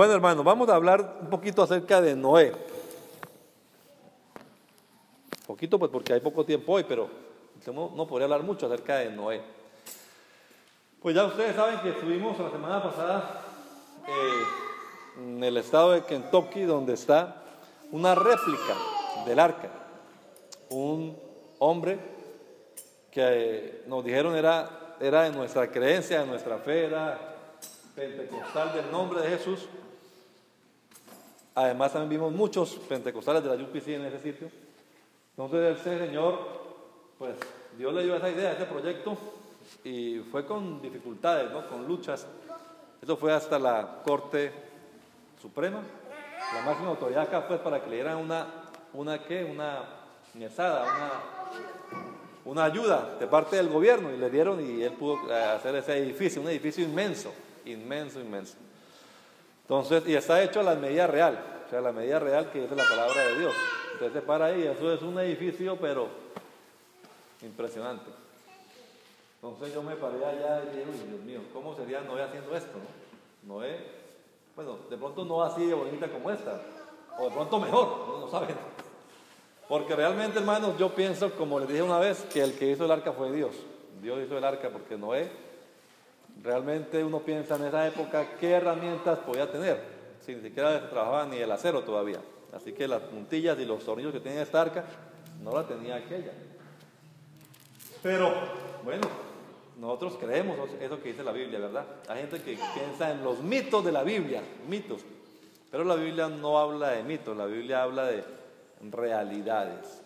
Bueno, hermano, vamos a hablar un poquito acerca de Noé. Poquito, pues porque hay poco tiempo hoy, pero no, no podría hablar mucho acerca de Noé. Pues ya ustedes saben que estuvimos la semana pasada eh, en el estado de Kentucky, donde está una réplica del arca. Un hombre que eh, nos dijeron era, era de nuestra creencia, de nuestra fe, era pentecostal del nombre de Jesús. Además también vimos muchos pentecostales de la UPC en ese sitio. Entonces ese señor, pues Dios le dio esa idea, ese proyecto, y fue con dificultades, ¿no? con luchas. Eso fue hasta la Corte Suprema, la máxima autoridad acá fue para que le dieran una, una ¿qué? Una mesada, una, una ayuda de parte del gobierno, y le dieron y él pudo eh, hacer ese edificio, un edificio inmenso, inmenso, inmenso. Entonces, y está hecho a la medida real, o sea, la medida real que es la palabra de Dios. Entonces se para ahí, eso es un edificio, pero impresionante. Entonces yo me paré allá y dije, Dios mío, ¿cómo sería Noé haciendo esto? No? Noé, bueno, de pronto no así de bonita como esta, o de pronto mejor, no, no saben. Porque realmente, hermanos, yo pienso, como les dije una vez, que el que hizo el arca fue Dios. Dios hizo el arca porque Noé Realmente uno piensa en esa época qué herramientas podía tener, si ni siquiera trabajaba ni el acero todavía. Así que las puntillas y los tornillos que tiene esta arca no la tenía aquella. Pero bueno, nosotros creemos eso que dice la Biblia, ¿verdad? Hay gente que piensa en los mitos de la Biblia, mitos. Pero la Biblia no habla de mitos, la Biblia habla de realidades.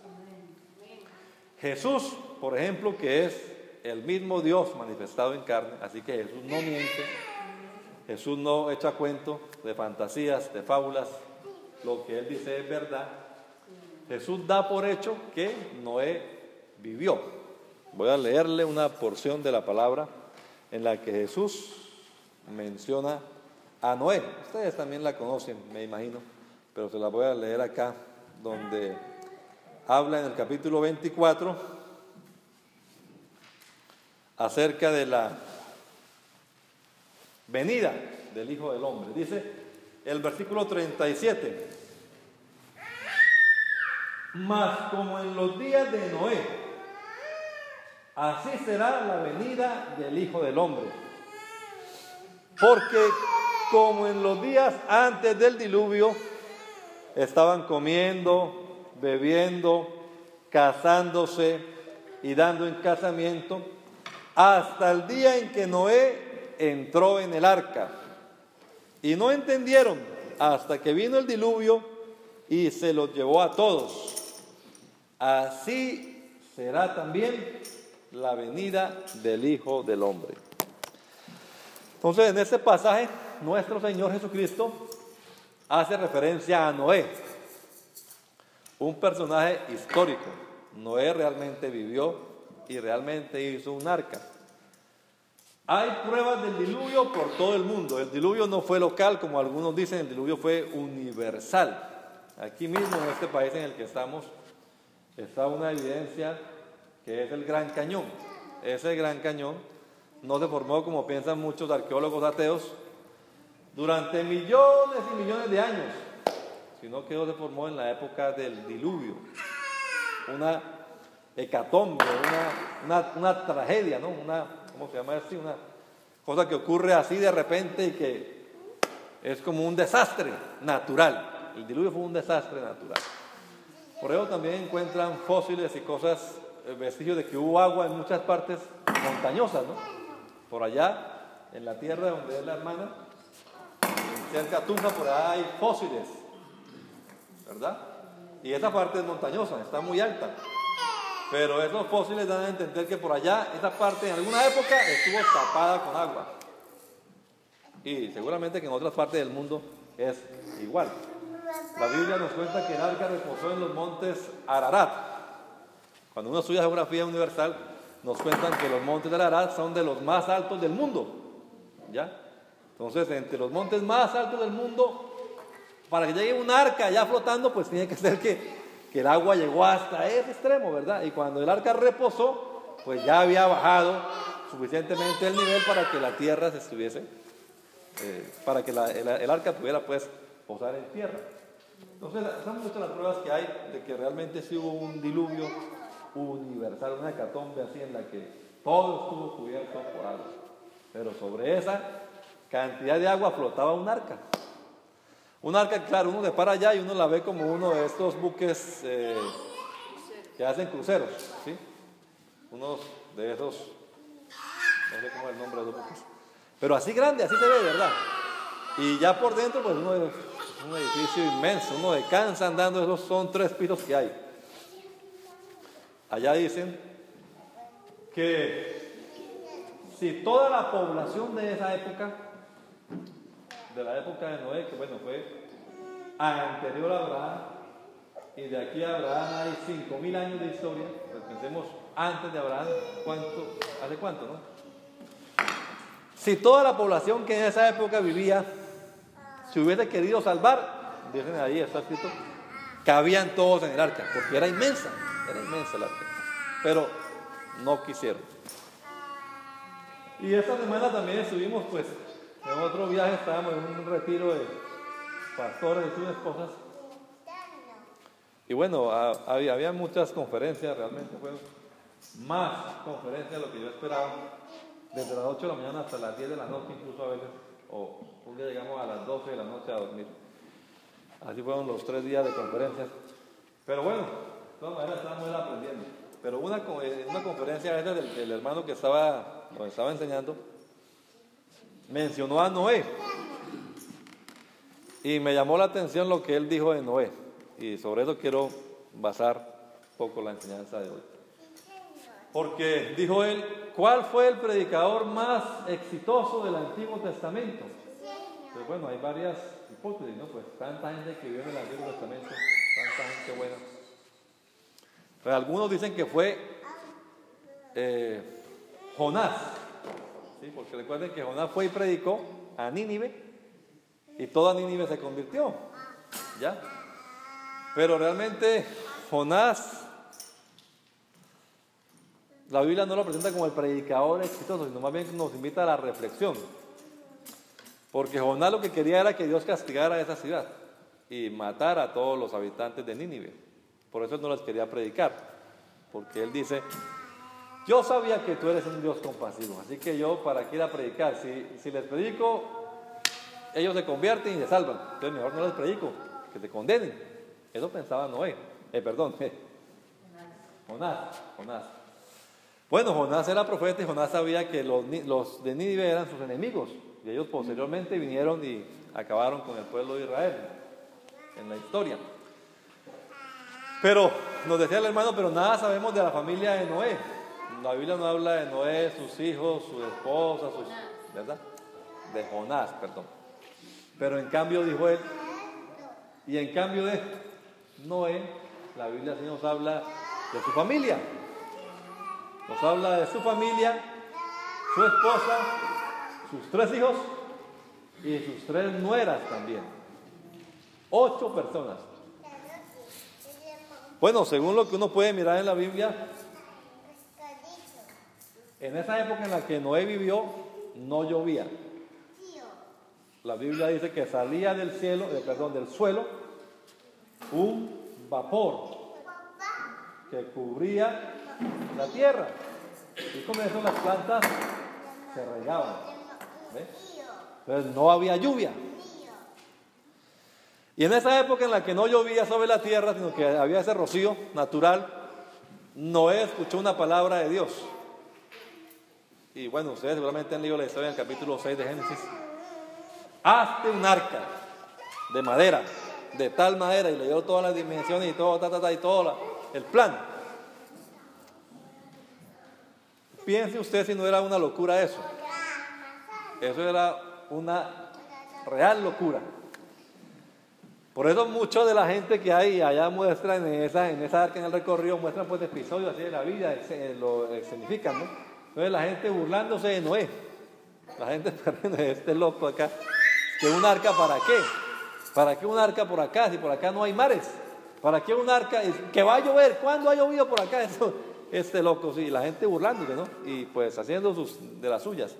Jesús, por ejemplo, que es el mismo Dios manifestado en carne, así que Jesús no miente, Jesús no echa cuento de fantasías, de fábulas, lo que él dice es verdad. Jesús da por hecho que Noé vivió. Voy a leerle una porción de la palabra en la que Jesús menciona a Noé. Ustedes también la conocen, me imagino, pero se la voy a leer acá, donde habla en el capítulo 24 acerca de la venida del Hijo del Hombre. Dice el versículo 37, mas como en los días de Noé, así será la venida del Hijo del Hombre. Porque como en los días antes del diluvio, estaban comiendo, bebiendo, casándose y dando en casamiento, hasta el día en que Noé entró en el arca. Y no entendieron hasta que vino el diluvio y se los llevó a todos. Así será también la venida del Hijo del Hombre. Entonces, en este pasaje, nuestro Señor Jesucristo hace referencia a Noé, un personaje histórico. Noé realmente vivió y realmente hizo un arca. Hay pruebas del diluvio por todo el mundo. El diluvio no fue local, como algunos dicen, el diluvio fue universal. Aquí mismo, en este país en el que estamos, está una evidencia que es el Gran Cañón. Ese Gran Cañón no se formó como piensan muchos arqueólogos ateos durante millones y millones de años, sino que se formó en la época del diluvio. Una hecatombe, una, una, tragedia, ¿no? Una, ¿cómo se llama? Una cosa que ocurre así de repente y que es como un desastre natural. El diluvio fue un desastre natural. Por eso también encuentran fósiles y cosas, eh, vestigios de que hubo agua en muchas partes montañosas, ¿no? Por allá, en la tierra donde es la hermana, cerca de Tunja, por allá hay fósiles, ¿verdad? Y esa parte es montañosa, está muy alta. Pero esos fósiles dan a entender que por allá, esa parte en alguna época estuvo tapada con agua. Y seguramente que en otras partes del mundo es igual. La Biblia nos cuenta que el arca reposó en los montes Ararat. Cuando uno estudia geografía universal, nos cuentan que los montes de Ararat son de los más altos del mundo. ¿Ya? Entonces, entre los montes más altos del mundo, para que llegue un arca ya flotando, pues tiene que ser que, que el agua llegó hasta ese extremo, ¿verdad? Y cuando el arca reposó, pues ya había bajado suficientemente el nivel para que la tierra se estuviese, eh, para que el, arca pudiera pues posar en tierra. Entonces, son muchas las pruebas que hay de que realmente sí hubo un diluvio universal, una hecatombe así en la que todo estuvo cubierto por agua. Pero sobre esa cantidad de agua flotaba un arca. Un arca, claro, uno le para allá y uno la ve como uno de estos buques eh, que hacen cruceros, ¿sí? Unos de esos, no sé cómo es el nombre de los buques. Pero así grande, así se ve, ¿verdad? Y ya por dentro, pues uno es un edificio inmenso, uno descansa andando, esos son tres pisos que hay. Allá dicen que si toda la población de esa época de la época de Noé, que bueno, fue anterior a Abraham, y de aquí a Abraham hay 5.000 años de historia, pues pensemos antes de Abraham, ¿cuánto, ¿hace cuánto, no? Si toda la población que en esa época vivía se hubiese querido salvar, dicen ahí, está escrito, cabían todos en el arca, porque era inmensa, era inmensa el arca, pero no quisieron. Y esta semana también estuvimos pues en otro viaje estábamos en un retiro de pastores y sus esposas. Y bueno, había, muchas conferencias, realmente fueron más conferencias de lo que yo esperaba. Desde las 8 de la mañana hasta las 10 de la noche, incluso a veces, o un día llegamos a las 12 de la noche a dormir. Así fueron los tres días de conferencias. Pero bueno, de todas maneras estábamos aprendiendo. Pero una, eh, una conferencia esa del, del hermano que estaba, nos estaba enseñando, mencionó a Noé. Y me llamó la atención lo que él dijo de Noé. Y sobre eso quiero basar un poco la enseñanza de hoy. Porque dijo él, ¿cuál fue el predicador más exitoso del Antiguo Testamento? Pues bueno, hay varias hipótesis, ¿no? Pues tanta gente que vive en el Antiguo Testamento, tanta gente buena. Pero algunos dicen que fue eh, Jonás, porque recuerden que Jonás fue y predicó a Nínive y toda Nínive se convirtió. ¿Ya? Pero realmente Jonás, la Biblia no lo presenta como el predicador exitoso, sino más bien nos invita a la reflexión. Porque Jonás lo que quería era que Dios castigara a esa ciudad y matara a todos los habitantes de Nínive. Por eso no les quería predicar. Porque él dice, yo sabía que tú eres un Dios compasivo, así que yo para qué ir a predicar, si, si les predico, ellos se convierten y se salvan, entonces mejor no les predico, que te condenen. Eso pensaba Noé, eh, perdón, Jonás, Jonás. Bueno, Jonás era profeta y Jonás sabía que los, los de Nínive eran sus enemigos y ellos posteriormente vinieron y acabaron con el pueblo de Israel en la historia. Pero nos decía el hermano, pero nada sabemos de la familia de Noé la Biblia no habla de Noé, sus hijos, su esposa, sus, ¿verdad? De Jonás, perdón. Pero en cambio dijo él, y en cambio de Noé, la Biblia sí nos habla de su familia. Nos habla de su familia, su esposa, sus tres hijos y sus tres nueras también. Ocho personas. Bueno, según lo que uno puede mirar en la Biblia, en esa época en la que Noé vivió, no llovía. La Biblia dice que salía del cielo, eh, perdón, del suelo, un vapor que cubría la tierra. Y con eso las plantas se regaban. Entonces no había lluvia. Y en esa época en la que no llovía sobre la tierra, sino que había ese rocío natural, Noé escuchó una palabra de Dios. Y bueno, ustedes seguramente han leído la historia en el capítulo 6 de Génesis. Hazte un arca de madera, de tal madera, y le dio todas las dimensiones y todo, ta, ta, ta, y todo el plan. Piense usted si no era una locura eso. Eso era una real locura. Por eso mucho de la gente que hay allá muestra en esa, en esa arca en el recorrido, muestran pues episodios así de la vida, lo significan, ¿no? Entonces la gente burlándose de Noé. La gente de este loco acá. ¿Que un arca para qué? ¿Para qué un arca por acá si por acá no hay mares? ¿Para qué un arca? Que va a llover. ¿Cuándo ha llovido por acá? Eso, este loco, sí. La gente burlándose, ¿no? Y pues haciendo sus, de las suyas.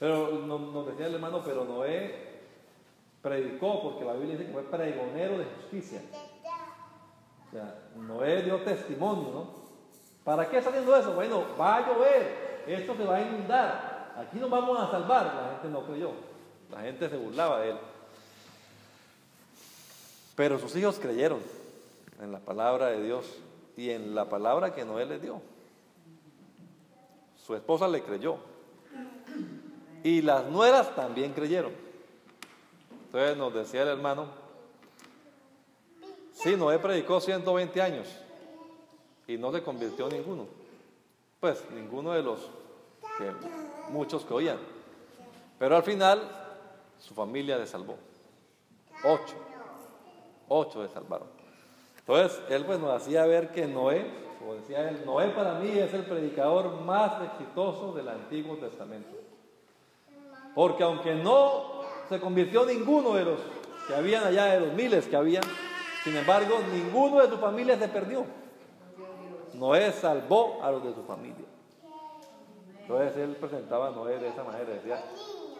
Pero nos decía el hermano, pero Noé predicó, porque la Biblia dice que fue pregonero de justicia. O sea, Noé dio testimonio, ¿no? ¿Para qué está haciendo eso? Bueno, va a llover, esto se va a inundar, aquí nos vamos a salvar. La gente no creyó, la gente se burlaba de él. Pero sus hijos creyeron en la palabra de Dios y en la palabra que Noé les dio. Su esposa le creyó. Y las nueras también creyeron. Entonces nos decía el hermano, sí, Noé predicó 120 años y no se convirtió ninguno. Pues ninguno de los muchos que oían. Pero al final su familia le salvó. Ocho. Ocho le salvaron. Entonces él pues nos hacía ver que Noé, como decía él, Noé para mí es el predicador más exitoso del Antiguo Testamento. Porque aunque no se convirtió ninguno de los que habían allá, de los miles que habían, sin embargo, ninguno de su familia se perdió. Noé salvó a los de su familia. Entonces él presentaba a Noé de esa manera, decía,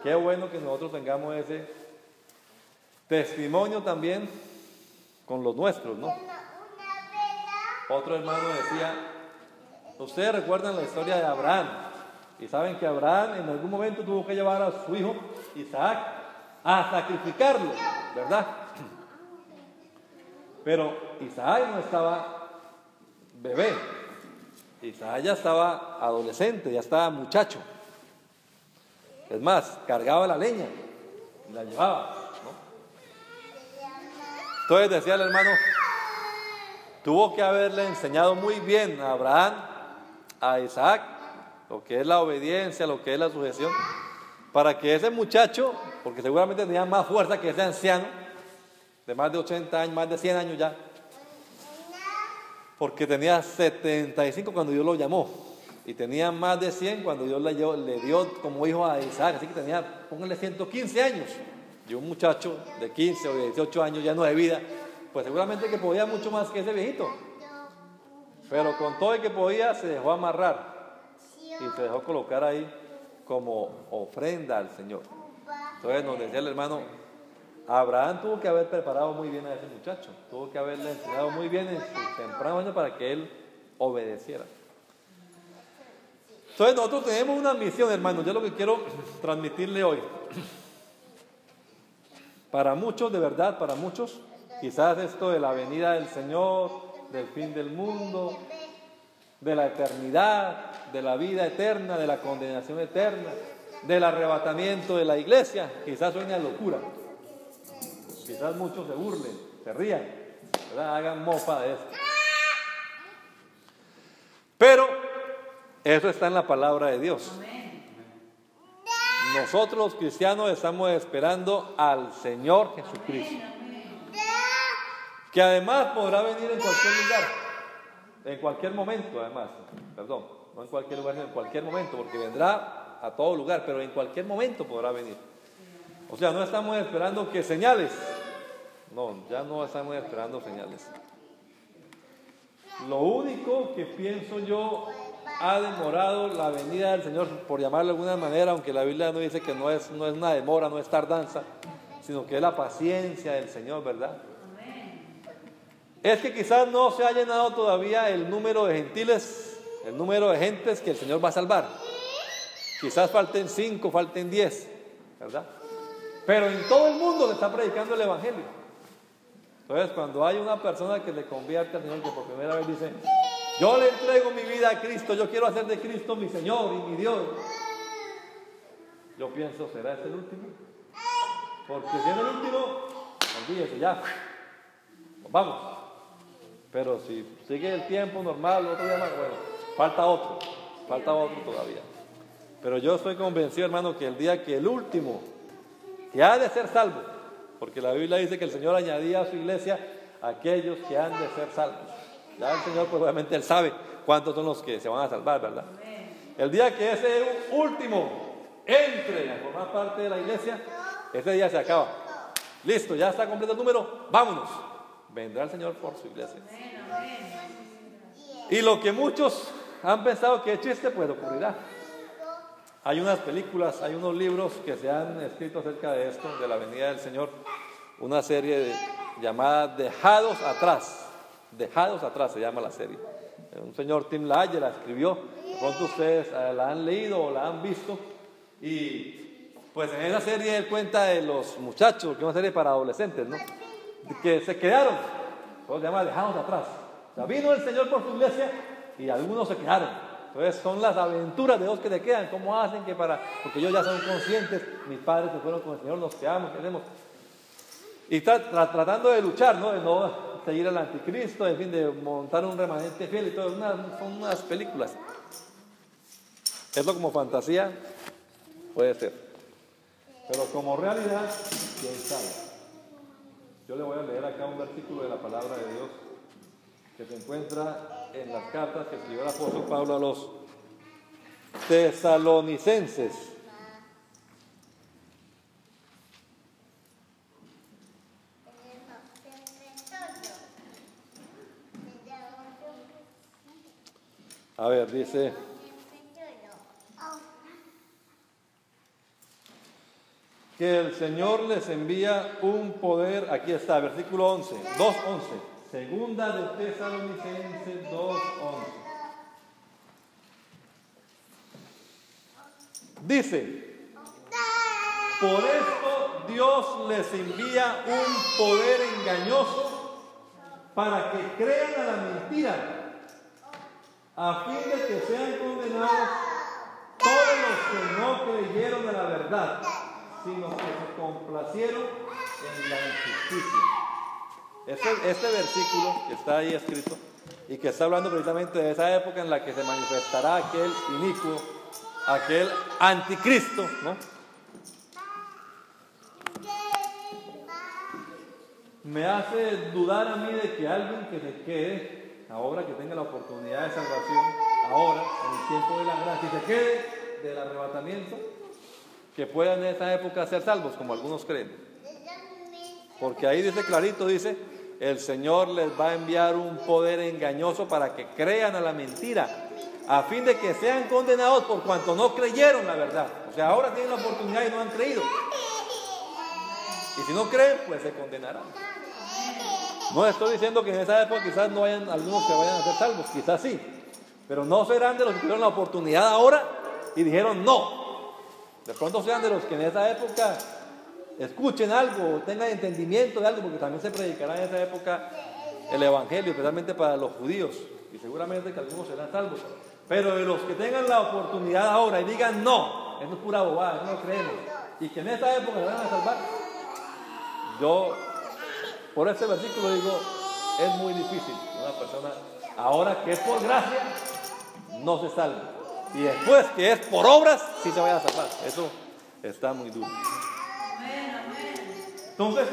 qué bueno que nosotros tengamos ese testimonio también con los nuestros, ¿no? Otro hermano decía, ustedes recuerdan la historia de Abraham, y saben que Abraham en algún momento tuvo que llevar a su hijo Isaac a sacrificarlo, ¿verdad? Pero Isaac no estaba bebé, Isaac ya estaba adolescente, ya estaba muchacho. Es más, cargaba la leña y la llevaba. Entonces decía el hermano, tuvo que haberle enseñado muy bien a Abraham, a Isaac, lo que es la obediencia, lo que es la sujeción, para que ese muchacho, porque seguramente tenía más fuerza que ese anciano, de más de 80 años, más de 100 años ya, porque tenía 75 cuando Dios lo llamó y tenía más de 100 cuando Dios le dio, como hijo a Isaac, así que tenía, póngale 115 años. Y un muchacho de 15 o 18 años ya no de vida, pues seguramente que podía mucho más que ese viejito. Pero con todo el que podía se dejó amarrar y se dejó colocar ahí como ofrenda al Señor. Entonces nos decía el hermano, Abraham tuvo que haber preparado muy bien a ese muchacho, tuvo que haberle enseñado muy bien en su temprano año para que él obedeciera. Entonces nosotros tenemos una misión, hermanos, yo lo que quiero transmitirle hoy. Para muchos, de verdad, para muchos, quizás esto de la venida del Señor, del fin del mundo, de la eternidad, de la vida eterna, de la condenación eterna, del arrebatamiento de la iglesia, quizás suene a locura. Quizás muchos se burlen, se rían, hagan mofa de esto. Pero eso está en la palabra de Dios. Nosotros los cristianos estamos esperando al Señor Jesucristo. Que además podrá venir en cualquier lugar, en cualquier momento además, perdón, no en cualquier lugar, en cualquier momento, porque vendrá a todo lugar, pero en cualquier momento podrá venir. O sea, no estamos esperando que señales. No, ya no estamos esperando señales. Lo único que pienso yo ha demorado la venida del Señor, por llamarlo de alguna manera, aunque la Biblia no dice que no es, no es una demora, no es tardanza, sino que es la paciencia del Señor, ¿verdad? Es que quizás no se ha llenado todavía el número de gentiles, el número de gentes que el Señor va a salvar. Quizás falten cinco, falten diez, ¿verdad? Pero en todo el mundo le está predicando el Evangelio. Entonces, cuando hay una persona que le convierte al Señor, que por primera vez dice, yo le entrego mi vida a Cristo, yo quiero hacer de Cristo mi Señor y mi Dios. Yo pienso, ¿será este el último? Porque si es el último, olvídese ya, vamos. Pero si sigue el tiempo normal, otro día más, bueno, Falta otro, falta otro todavía. Pero yo estoy convencido, hermano, que el día que el último, que ha de ser salvo, porque la Biblia dice que el Señor añadía a su iglesia aquellos que han de ser salvos. Ya el Señor, pues obviamente Él sabe cuántos son los que se van a salvar, ¿verdad? El día que ese último entre a formar parte de la iglesia, ese día se acaba. Listo, ya está completo el número, vámonos. Vendrá el Señor por su iglesia. Y lo que muchos han pensado que es chiste, pues ocurrirá. Hay unas películas, hay unos libros que se han escrito acerca de esto, de la venida del Señor, una serie llamada Dejados Atrás. Dejados Atrás se llama la serie. Un señor Tim LaHaye la escribió, de pronto ustedes eh, la han leído o la han visto. Y pues en esa serie él cuenta de los muchachos, que es una serie para adolescentes, ¿no? Que se quedaron, se llama Dejados Atrás. O sea, vino el Señor por su iglesia y algunos se quedaron. Entonces son las aventuras de los que le quedan, cómo hacen que para, porque ellos ya son conscientes, mis padres que fueron con el Señor, nos quedamos, queremos. Y está tratando de luchar, ¿no? De no seguir al anticristo, en fin, de montar un remanente fiel y todo. son unas películas. Eso como fantasía puede ser. Pero como realidad, quién sabe. Yo le voy a leer acá un versículo de la palabra de Dios que se encuentra en las cartas que escribió el apóstol Pablo a los tesalonicenses. A ver, dice... Que el Señor les envía un poder, aquí está, versículo 11, 2.11, segunda de Tesalonicenses 2.11. Dice, por esto Dios les envía un poder engañoso para que crean a la mentira a fin de que sean condenados todos los que no creyeron a la verdad, sino que se complacieron en la injusticia. Este, este versículo que está ahí escrito y que está hablando precisamente de esa época en la que se manifestará aquel inicuo, aquel anticristo, ¿no? Me hace dudar a mí de que alguien que se quede ahora que tenga la oportunidad de salvación, ahora, en el tiempo de la gracia, y se quede del arrebatamiento, que puedan en esa época ser salvos, como algunos creen. Porque ahí dice clarito, dice, el Señor les va a enviar un poder engañoso para que crean a la mentira, a fin de que sean condenados por cuanto no creyeron la verdad. O sea, ahora tienen la oportunidad y no han creído. Y si no creen, pues se condenarán. No estoy diciendo que en esa época quizás no hayan algunos que vayan a ser salvos, quizás sí, pero no serán de los que tuvieron la oportunidad ahora y dijeron no. De pronto sean de los que en esa época escuchen algo, tengan entendimiento de algo, porque también se predicará en esa época el Evangelio, especialmente para los judíos, y seguramente que algunos serán salvos. Pero de los que tengan la oportunidad ahora y digan no, eso es pura bobada, no creemos, y que en esa época se van a salvar, yo por ese versículo digo, es muy difícil una persona, ahora que es por gracia, no se salva. Y después que es por obras, sí se vaya a salvar. Eso está muy duro. Entonces,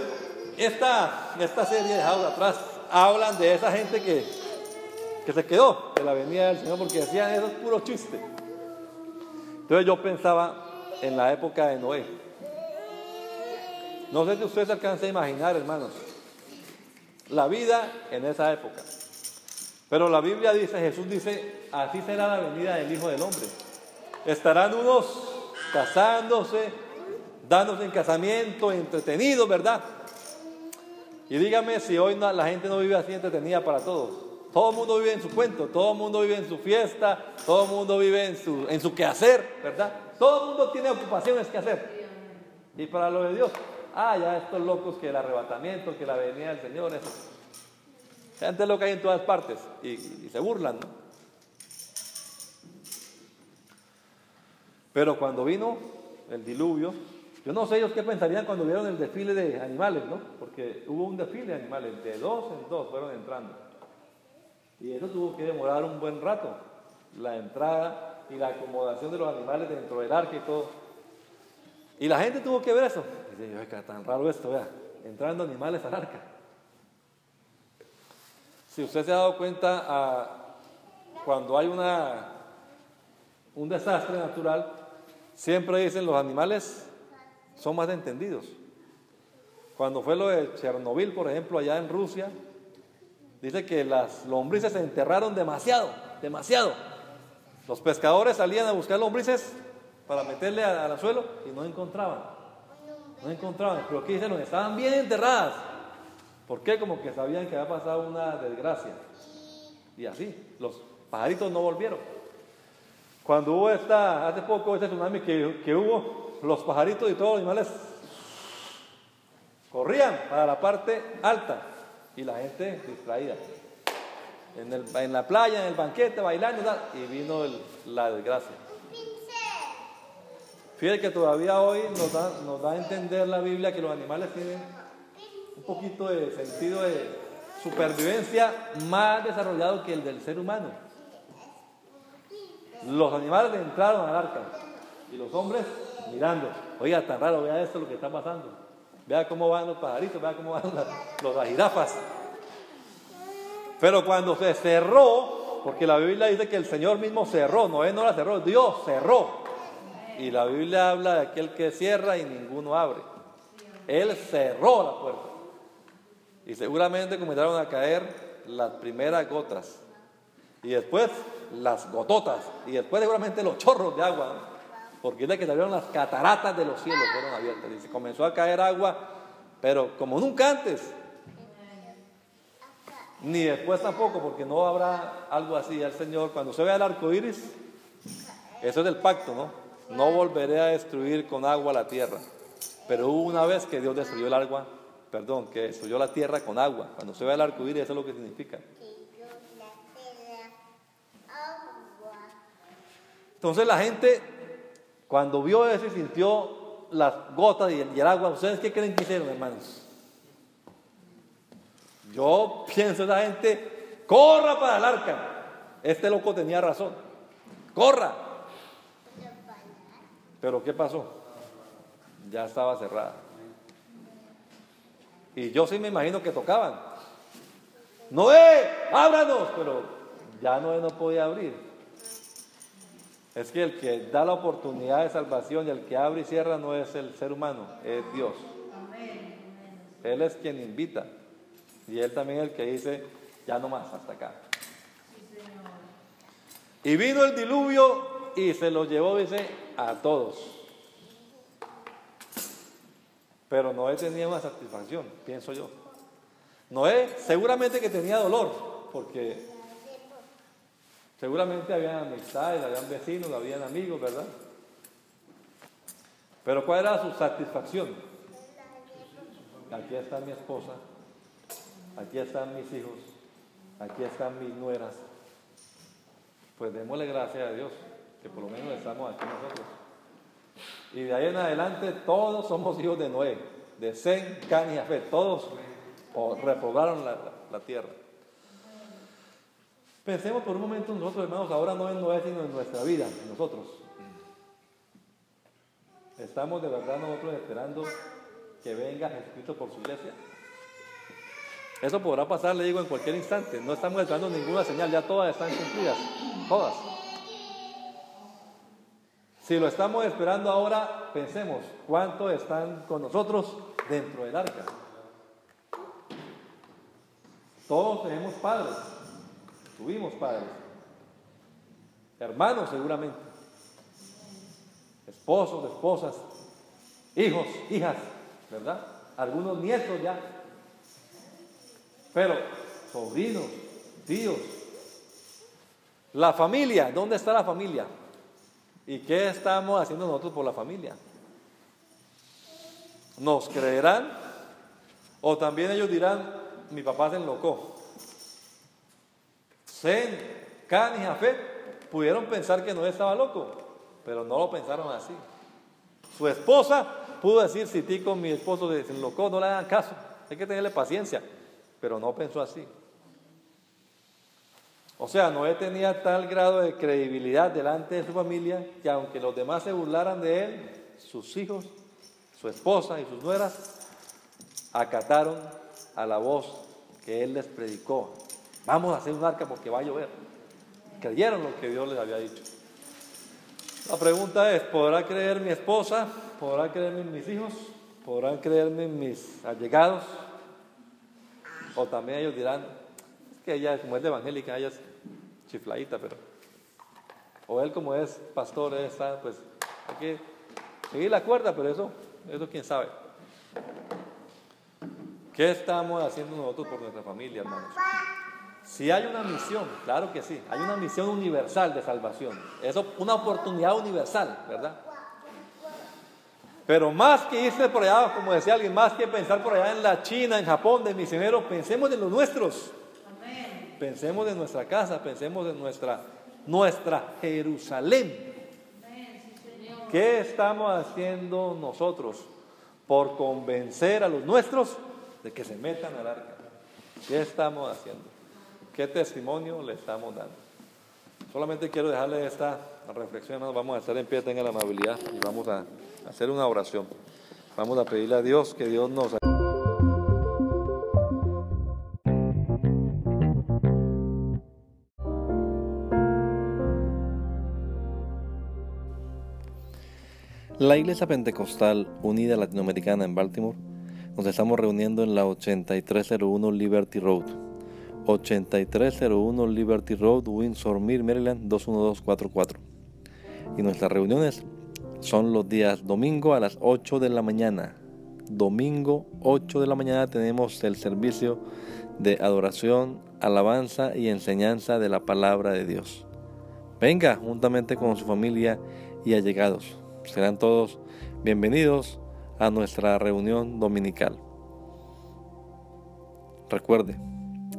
esta, esta serie de atrás hablan de esa gente que, que se quedó de la venida del Señor porque decían eso es puro chiste. Entonces yo pensaba en la época de Noé. No sé si ustedes alcanzan a imaginar, hermanos, la vida en esa época. Pero la Biblia dice, Jesús dice, así será la venida del Hijo del Hombre. Estarán unos casándose, dándose en casamiento, entretenidos, ¿verdad? Y dígame si hoy la gente no vive así entretenida para todos. Todo el mundo vive en su cuento, todo el mundo vive en su fiesta, todo el mundo vive en su, en su quehacer, ¿verdad? Todo el mundo tiene ocupaciones que hacer. Y para lo de Dios, Ah, ya estos locos que el arrebatamiento, que la venida del Señor, eso. Gente loca hay en todas partes y, se burlan. Pero cuando vino el diluvio, yo no sé ellos qué pensarían cuando vieron el desfile de animales, ¿no? Porque hubo un desfile de animales, de dos en dos fueron entrando. Y eso tuvo que demorar un buen rato. la entrada y la acomodación de los animales dentro del arca y todo. Y la gente tuvo que ver eso. Y dice, tan raro esto, vea, entrando animales al arca. Si usted se ha dado cuenta, ah, cuando hay una, un desastre natural, siempre dicen los animales son más entendidos. Cuando fue lo de Chernobyl, por ejemplo, allá en Rusia, dice que las lombrices se enterraron demasiado, demasiado. Los pescadores salían a buscar lombrices para meterle al anzuelo y no encontraban. No encontraban, pero aquí dicen, estaban bien enterradas. ¿Por qué? Como que sabían que había pasado una desgracia. Y así, los pajaritos no volvieron. Cuando hubo esta, hace poco este tsunami que, que hubo, los pajaritos y todos los animales corrían para la parte alta y la gente distraída. En, la playa, en el banquete, bailando y vino la desgracia. Fíjate que todavía hoy nos da, nos da a entender la Biblia que los animales tienen un poquito de sentido de supervivencia más desarrollado que el del ser humano. Los animales entraron al arca y los hombres mirando. Oiga, tan raro, vea esto lo que está pasando. Vea cómo van los pajaritos, vea cómo van las, jirafas. Pero cuando se cerró, porque la Biblia dice que el Señor mismo cerró, no él no la cerró, Dios cerró. Y la Biblia habla de aquel que cierra y ninguno abre. Él cerró la puerta. Y seguramente comenzaron a caer las primeras gotas. Y después las gototas. Y después seguramente los chorros de agua. Porque es de que salieron las cataratas de los cielos, fueron abiertas. Se comenzó a caer agua, pero como nunca antes. Ni después tampoco, porque no habrá algo así. El Señor, cuando se vea el arco iris, eso es del pacto, ¿no? No volveré a destruir con agua la tierra. Pero hubo una vez que Dios destruyó el agua, perdón, que destruyó la tierra con agua. Cuando se ve el arco iris, eso es lo que significa. Entonces la gente, cuando vio eso y sintió las gotas y el, agua, ¿ustedes qué creen que hicieron, hermanos? Yo pienso, esa gente, corra para el arca. Este loco tenía razón. Corra. Pero ¿qué pasó? Ya estaba cerrada. Y yo sí me imagino que tocaban. Noé, ábranos. Pero ya Noé no podía abrir. Es que el que da la oportunidad de salvación y el que abre y cierra no es el ser humano, es Dios. Él es quien invita. Y él también es el que dice, ya no más, hasta acá. Y vino el diluvio y se lo llevó, dice, a todos. Pero Noé tenía una satisfacción, pienso yo. Noé seguramente que tenía dolor, porque seguramente habían amistades, habían vecinos, habían amigos, ¿verdad? Pero ¿cuál era su satisfacción? Aquí está mi esposa, aquí están mis hijos, aquí están mis nueras. Pues démosle gracias a Dios que por lo menos estamos aquí nosotros. Y de ahí en adelante todos somos hijos de Noé, de Zen, Can y Afet, todos repoblaron la, tierra. Pensemos por un momento nosotros, hermanos, ahora no en Noé, sino en nuestra vida, en nosotros. ¿Estamos de verdad nosotros esperando que venga Jesucristo por su iglesia? Eso podrá pasar, le digo, en cualquier instante. No estamos esperando ninguna señal, ya todas están cumplidas. Todas. Si lo estamos esperando ahora, pensemos, ¿cuántos están con nosotros dentro del arca? Todos tenemos padres, tuvimos padres, hermanos seguramente, esposos, esposas, hijos, hijas, ¿verdad? Algunos nietos ya, pero sobrinos, tíos, la familia, ¿dónde está la familia? ¿Y qué estamos haciendo nosotros por la familia? ¿Nos creerán? O también ellos dirán, mi papá se enlocó. Zen, Can y Jafet pudieron pensar que no estaba loco, pero no lo pensaron así. Su esposa pudo decir, si ti con mi esposo se enlocó, no le hagan caso, hay que tenerle paciencia, pero no pensó así. O sea, Noé tenía tal grado de credibilidad delante de su familia que aunque los demás se burlaran de él, sus hijos, su esposa y sus nueras acataron a la voz que él les predicó. Vamos a hacer un arca porque va a llover. Creyeron lo que Dios les había dicho. La pregunta es, ¿podrá creer mi esposa? ¿Podrá creerme mis hijos? ¿Podrán creerme mis allegados? O también ellos dirán, que ella, como es de evangélica, ella es chifladita, pero. O él, como es pastor, está, pues hay que seguir la cuerda, pero eso, eso quién sabe. ¿Qué estamos haciendo nosotros por nuestra familia, hermanos? Si hay una misión, claro que sí, hay una misión universal de salvación. Eso una oportunidad universal, ¿verdad? Pero más que irse por allá, como decía alguien, más que pensar por allá en la China, en Japón, de misioneros, pensemos en los nuestros. Pensemos en nuestra casa, pensemos en nuestra, nuestra Jerusalén. ¿Qué estamos haciendo nosotros por convencer a los nuestros de que se metan al arca? ¿Qué estamos haciendo? ¿Qué testimonio le estamos dando? Solamente quiero dejarle esta reflexión, vamos a estar en pie, tenga la amabilidad y vamos a hacer una oración. Vamos a pedirle a Dios que Dios nos La Iglesia Pentecostal Unida Latinoamericana en Baltimore nos estamos reuniendo en la 8301 Liberty Road. 8301 Liberty Road, Windsor Mill, Maryland 21244. Y nuestras reuniones son los días domingo a las 8 de la mañana. Domingo 8 de la mañana tenemos el servicio de adoración, alabanza y enseñanza de la palabra de Dios. Venga juntamente con su familia y allegados. Serán todos bienvenidos a nuestra reunión dominical. Recuerde,